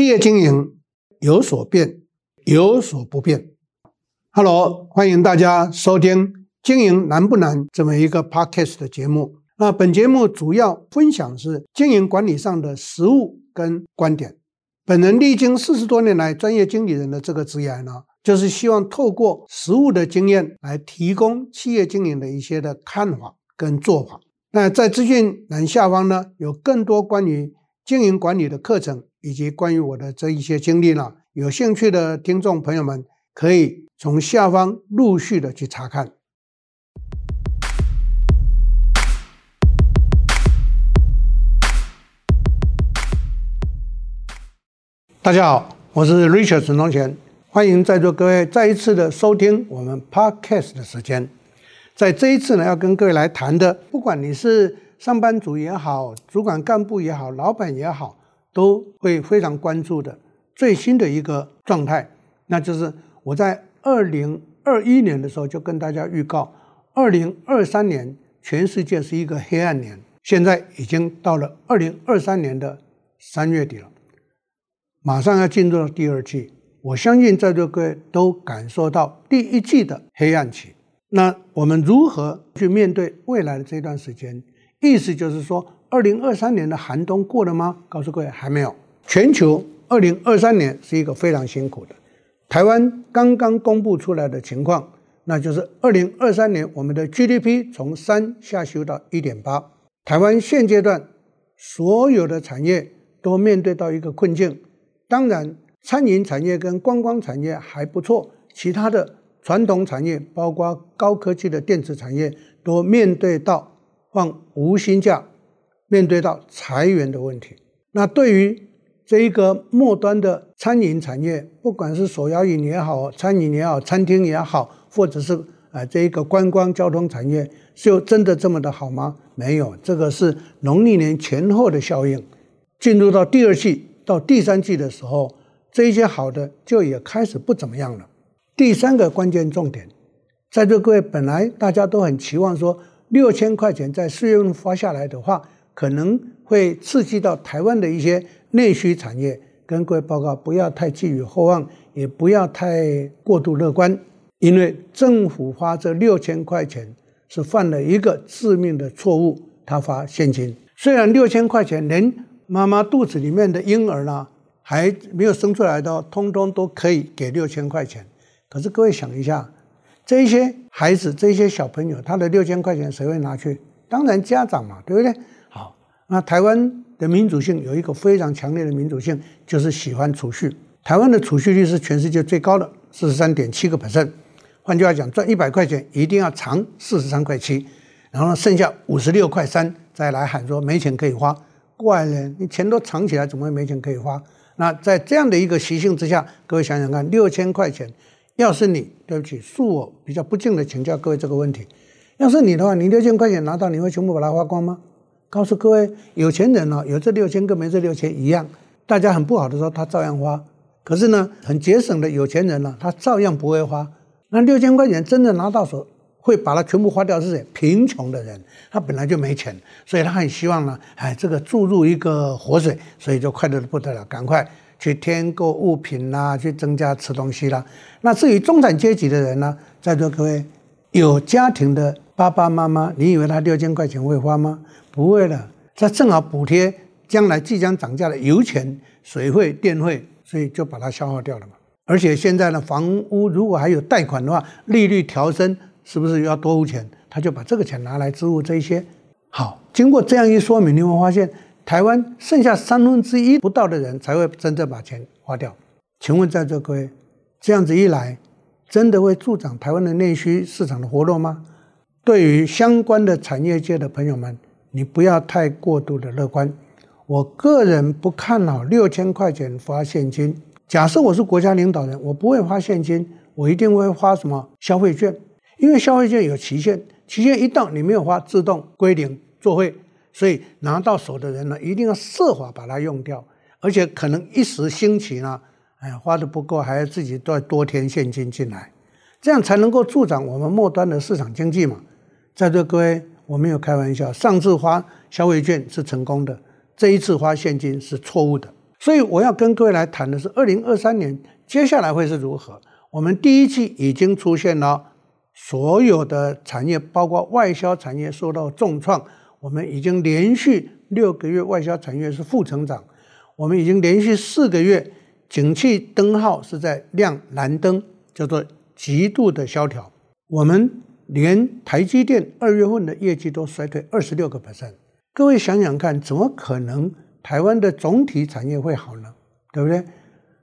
企业经营有所变，有所不变。Hello，欢迎大家收听《经营难不难》这么一个 Podcast 的节目。那本节目主要分享是经营管理上的实务跟观点。本人历经四十多年来专业经理人的这个职业呢，就是希望透过实务的经验来提供企业经营的一些的看法跟做法。那在资讯栏下方呢，有更多关于经营管理的课程，以及关于我的这一些经历呢，有兴趣的听众朋友们可以从下方陆续的去查看。大家好，我是 Richard 陈宗贤，欢迎在座各位再一次的收听我们 Podcast 的时间。在这一次呢，要跟各位来谈的，不管你是上班族也好，主管干部也好，老板也好，都会非常关注的最新的一个状态，那就是我在二零二一年的时候就跟大家预告，二零二三年全世界是一个黑暗年，现在已经到了二零二三年的三月底了，马上要进入到第二季，我相信在座各位都感受到第一季的黑暗期。那我们如何去面对未来的这段时间？意思就是说，二零二三年的寒冬过了吗？告诉各位，还没有。全球二零二三年是一个非常辛苦的。台湾刚刚公布出来的情况，那就是二零二三年我们的 GDP 从三下修到一点八。台湾现阶段所有的产业都面对到一个困境。当然，餐饮产业跟观光产业还不错，其他的。传统产业，包括高科技的电子产业，都面对到放无薪假，面对到裁员的问题。那对于这一个末端的餐饮产业，不管是手摇饮也好，餐饮也好，餐厅也好，或者是啊这一个观光交通产业，就真的这么的好吗？没有，这个是农历年前后的效应。进入到第二季到第三季的时候，这一些好的就也开始不怎么样了。第三个关键重点，在座各位本来大家都很期望说六千块钱在四月份发下来的话，可能会刺激到台湾的一些内需产业。跟各位报告，不要太寄予厚望，也不要太过度乐观，因为政府发这六千块钱是犯了一个致命的错误，他发现金。虽然六千块钱连妈妈肚子里面的婴儿呢还没有生出来的，通通都可以给六千块钱。可是各位想一下，这些孩子、这些小朋友，他的六千块钱谁会拿去？当然家长嘛，对不对？那台湾的民主性有一个非常强烈的民主性，就是喜欢储蓄。台湾的储蓄率是全世界最高的，四十三点七个 percent。换句话讲，赚一百块钱一定要藏四十三块七，然后剩下五十六块三再来喊说没钱可以花。怪了，你钱都藏起来，怎么会没钱可以花？那在这样的一个习性之下，各位想想看，六千块钱。要是你，对不起，恕我比较不敬的请教各位这个问题：要是你的话，你六千块钱拿到，你会全部把它花光吗？告诉各位，有钱人呢，有这六千跟没这六千一样，大家很不好的时候，他照样花。可是呢，很节省的有钱人呢，他照样不会花。那六千块钱真的拿到手，会把它全部花掉是谁？贫穷的人，他本来就没钱，所以他很希望呢，哎，这个注入一个活水，所以就快乐的不得了，赶快。去添购物品啦，去增加吃东西啦。那至于中产阶级的人呢，在座各位有家庭的爸爸妈妈，你以为他六千块钱会花吗？不会的，他正好补贴将来即将涨价的油钱、水费、电费，所以就把它消耗掉了嘛。而且现在呢，房屋如果还有贷款的话，利率调升，是不是要多付钱？他就把这个钱拿来支付这一些。好，经过这样一说明，你会发现。台湾剩下三分之一不到的人才会真正把钱花掉，请问在座各位，这样子一来，真的会助长台湾的内需市场的活络吗？对于相关的产业界的朋友们，你不要太过度的乐观。我个人不看好六千块钱发现金。假设我是国家领导人，我不会发现金，我一定会发什么消费券，因为消费券有期限，期限一到你没有花，自动归零作废。所以拿到手的人呢，一定要设法把它用掉，而且可能一时兴起呢，哎，花的不够，还要自己再多添现金进来，这样才能够助长我们末端的市场经济嘛。在座各位，我没有开玩笑，上次花消费券是成功的，这一次花现金是错误的。所以我要跟各位来谈的是，二零二三年接下来会是如何？我们第一季已经出现了所有的产业，包括外销产业受到重创，我们已经连续六个月外销产业是负成长，我们已经连续四个月景气灯号是在亮蓝灯，叫做极度的萧条。我们连台积电二月份的业绩都衰退二十六个 percent。各位想想看，怎么可能台湾的总体产业会好呢？对不对？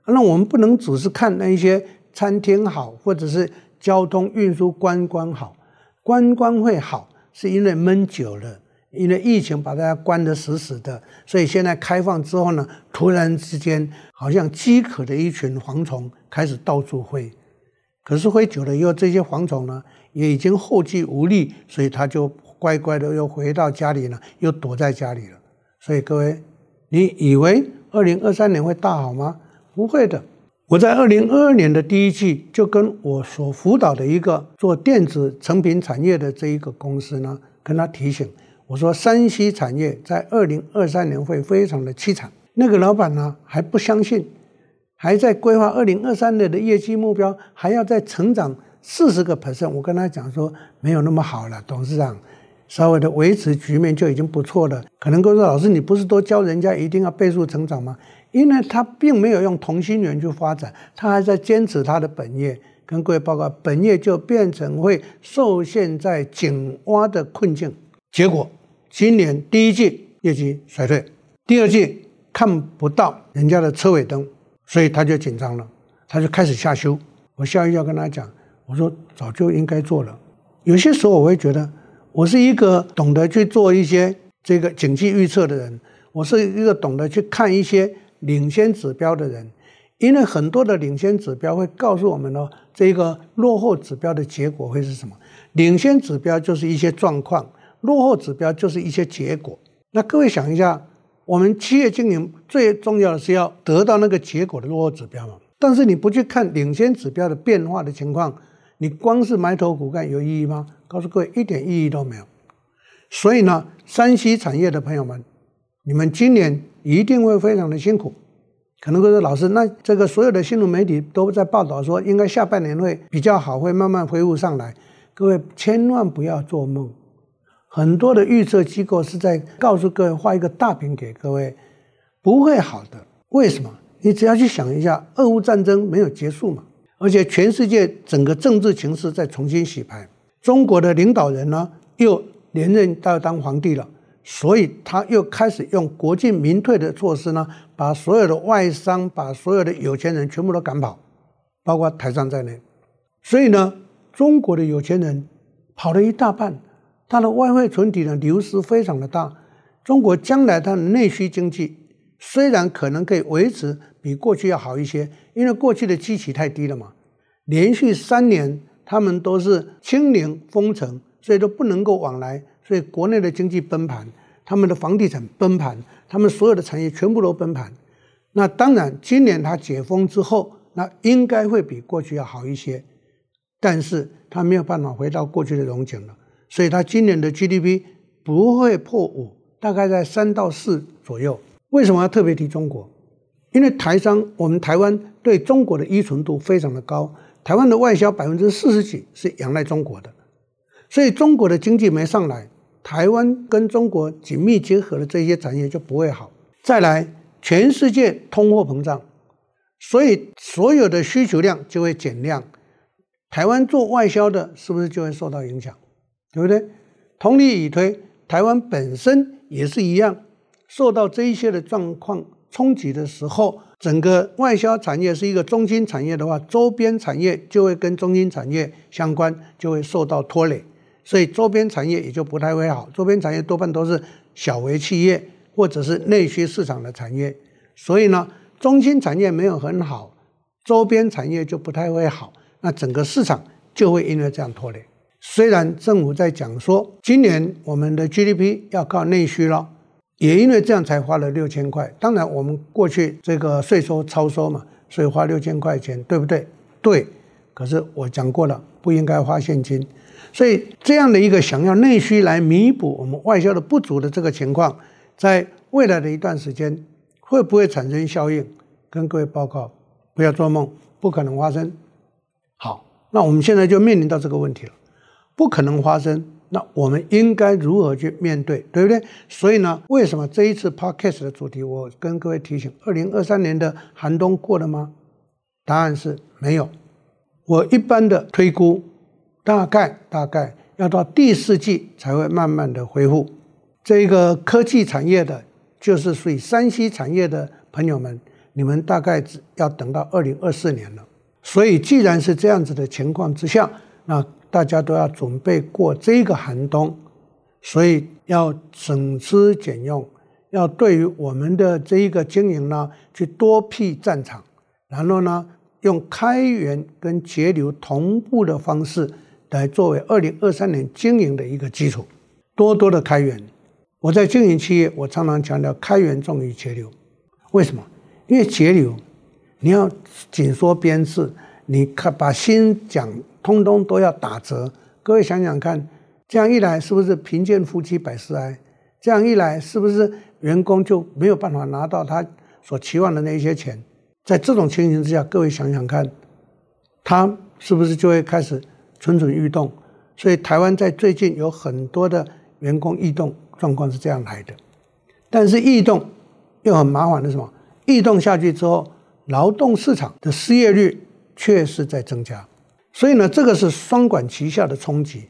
那我们不能只是看那一些餐厅好，或者是交通运输观光好。观光会好，是因为闷久了，因为疫情把大家关得死死的，所以现在开放之后呢，突然之间好像饥渴的一群蝗虫开始到处飞。可是飞久了以后，这些蝗虫呢也已经后继无力，所以他就。乖乖的又回到家里了，又躲在家里了。所以各位，你以为二零二三年会大好吗？不会的。我在二零二二年的第一季就跟我所辅导的一个做电子成品产业的这一个公司呢，跟他提醒我说山西产业在二零二三年会非常的凄惨。那个老板呢还不相信，还在规划二零二三年的业绩目标还要再成长四十个 percent。我跟他讲说，没有那么好了，董事长。稍微的维持局面就已经不错了。可能各位，老师，你不是都教人家一定要倍数成长吗？因为他并没有用同心圆去发展，他还在坚持他的本业。跟各位报告，本业就变成会受限在井蛙的困境。结果今年第一季业绩衰退，第二季看不到人家的车尾灯，所以他就紧张了，他就开始下修。我下一要跟他讲，我说早就应该做了。有些时候我会觉得。我是一个懂得去做一些这个景气预测的人，我是一个懂得去看一些领先指标的人，因为很多的领先指标会告诉我们呢，这个落后指标的结果会是什么？领先指标就是一些状况，落后指标就是一些结果。那各位想一下，我们企业经营最重要的是要得到那个结果的落后指标嘛？但是你不去看领先指标的变化的情况，你光是埋头苦干有意义吗？告诉各位，一点意义都没有。所以呢山西产业的朋友们，你们今年一定会非常的辛苦。可能各位老师，那这个所有的新闻媒体都在报道说，应该下半年会比较好，会慢慢恢复上来。各位千万不要做梦，很多的预测机构是在告诉各位画一个大饼给各位，不会好的。为什么？你只要去想一下，俄乌战争没有结束嘛，而且全世界整个政治情势在重新洗牌。中国的领导人呢，又连任到当皇帝了，所以他又开始用国进民退的措施呢，把所有的外商、把所有的有钱人全部都赶跑，包括台商在内。所以呢，中国的有钱人跑了一大半，他的外汇存底呢流失非常的大。中国将来它的内需经济虽然可能可以维持比过去要好一些，因为过去的基期太低了嘛，连续三年。他们都是清零封城，所以都不能够往来，所以国内的经济崩盘，他们的房地产崩盘，他们所有的产业全部都崩盘。那当然，今年它解封之后，那应该会比过去要好一些，但是它没有办法回到过去的荣景了，所以它今年的 GDP 不会破五，大概在三到四左右。为什么要特别提中国？因为台商，我们台湾对中国的依存度非常的高。台湾的外销百分之四十几是仰赖中国的，所以中国的经济没上来，台湾跟中国紧密结合的这些产业就不会好。再来，全世界通货膨胀，所以所有的需求量就会减量，台湾做外销的是不是就会受到影响？对不对？同理以推，台湾本身也是一样，受到这一些的状况冲击的时候。整个外销产业是一个中心产业的话，周边产业就会跟中心产业相关，就会受到拖累，所以周边产业也就不太会好。周边产业多半都是小微企业或者是内需市场的产业，所以呢，中心产业没有很好，周边产业就不太会好，那整个市场就会因为这样拖累。虽然政府在讲说，今年我们的 GDP 要靠内需了。也因为这样才花了六千块。当然，我们过去这个税收超收嘛，所以花六千块钱，对不对？对。可是我讲过了，不应该花现金。所以这样的一个想要内需来弥补我们外销的不足的这个情况，在未来的一段时间会不会产生效应？跟各位报告，不要做梦，不可能发生。好，那我们现在就面临到这个问题了，不可能发生。那我们应该如何去面对，对不对？所以呢，为什么这一次 Podcast 的主题，我跟各位提醒：二零二三年的寒冬过了吗？答案是没有。我一般的推估，大概大概要到第四季才会慢慢的恢复。这个科技产业的，就是属于山西产业的朋友们，你们大概只要等到二零二四年了。所以，既然是这样子的情况之下，那大家都要准备过这个寒冬，所以要省吃俭用，要对于我们的这一个经营呢，去多辟战场，然后呢，用开源跟节流同步的方式来作为二零二三年经营的一个基础，多多的开源。我在经营企业，我常常强调开源重于节流。为什么？因为节流，你要紧缩编制，你看把新讲。通通都要打折，各位想想看，这样一来是不是贫贱夫妻百事哀？这样一来是不是员工就没有办法拿到他所期望的那一些钱？在这种情形之下，各位想想看，他是不是就会开始蠢蠢欲动？所以台湾在最近有很多的员工异动状况是这样来的。但是异动又很麻烦的什么？异动下去之后，劳动市场的失业率确实在增加。所以呢，这个是双管齐下的冲击，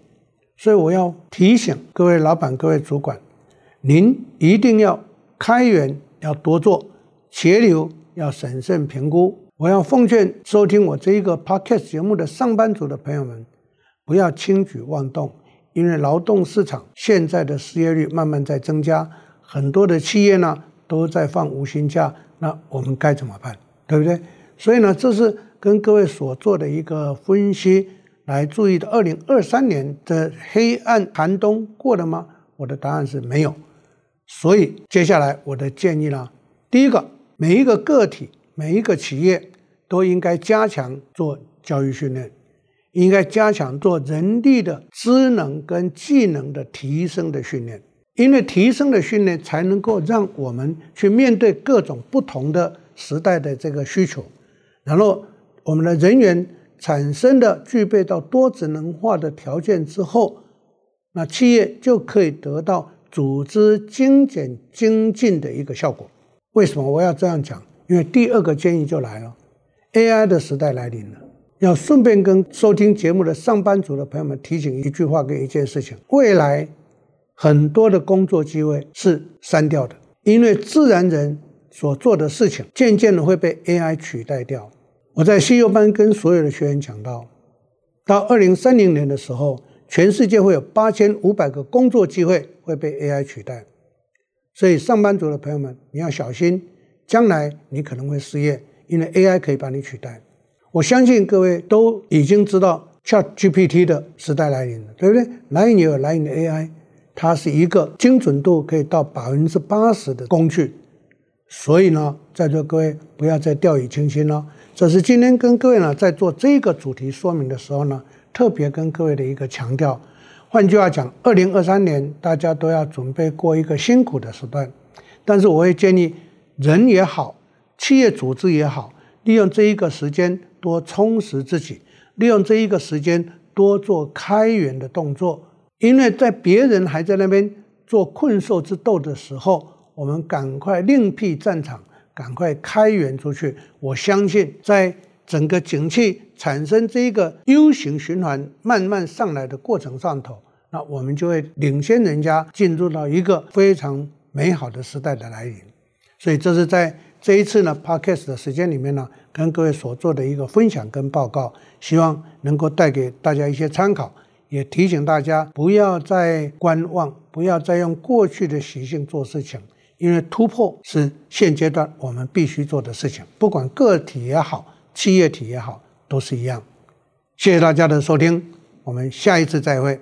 所以我要提醒各位老板、各位主管，您一定要开源要多做，节流要审慎评估。我要奉劝收听我这一个 podcast 节目的上班族的朋友们，不要轻举妄动，因为劳动市场现在的失业率慢慢在增加，很多的企业呢都在放无薪假，那我们该怎么办？对不对？所以呢，这是。跟各位所做的一个分析来注意的，二零二三年的黑暗寒冬过了吗？我的答案是没有。所以接下来我的建议呢，第一个，每一个个体、每一个企业都应该加强做教育训练，应该加强做人力的职能跟技能的提升的训练，因为提升的训练才能够让我们去面对各种不同的时代的这个需求，然后。我们的人员产生的具备到多职能化的条件之后，那企业就可以得到组织精简精进的一个效果。为什么我要这样讲？因为第二个建议就来了，AI 的时代来临了。要顺便跟收听节目的上班族的朋友们提醒一句话跟一件事情：未来很多的工作机会是删掉的，因为自然人所做的事情渐渐的会被 AI 取代掉。我在新优班跟所有的学员讲到，到二零三零年的时候，全世界会有八千五百个工作机会会被 AI 取代，所以上班族的朋友们，你要小心，将来你可能会失业，因为 AI 可以把你取代。我相信各位都已经知道 ChatGPT 的时代来临了，对不对？来临也有来临的 AI，它是一个精准度可以到百分之八十的工具，所以呢，在座各位不要再掉以轻心了。这是今天跟各位呢在做这个主题说明的时候呢，特别跟各位的一个强调。换句话讲，二零二三年大家都要准备过一个辛苦的时段，但是我会建议人也好，企业组织也好，利用这一个时间多充实自己，利用这一个时间多做开源的动作，因为在别人还在那边做困兽之斗的时候，我们赶快另辟战场。赶快开源出去！我相信，在整个景气产生这一个 U 型循环慢慢上来的过程上头，那我们就会领先人家进入到一个非常美好的时代的来临。所以，这是在这一次呢 Podcast 的时间里面呢，跟各位所做的一个分享跟报告，希望能够带给大家一些参考，也提醒大家不要再观望，不要再用过去的习性做事情。因为突破是现阶段我们必须做的事情，不管个体也好，企业体也好，都是一样。谢谢大家的收听，我们下一次再会。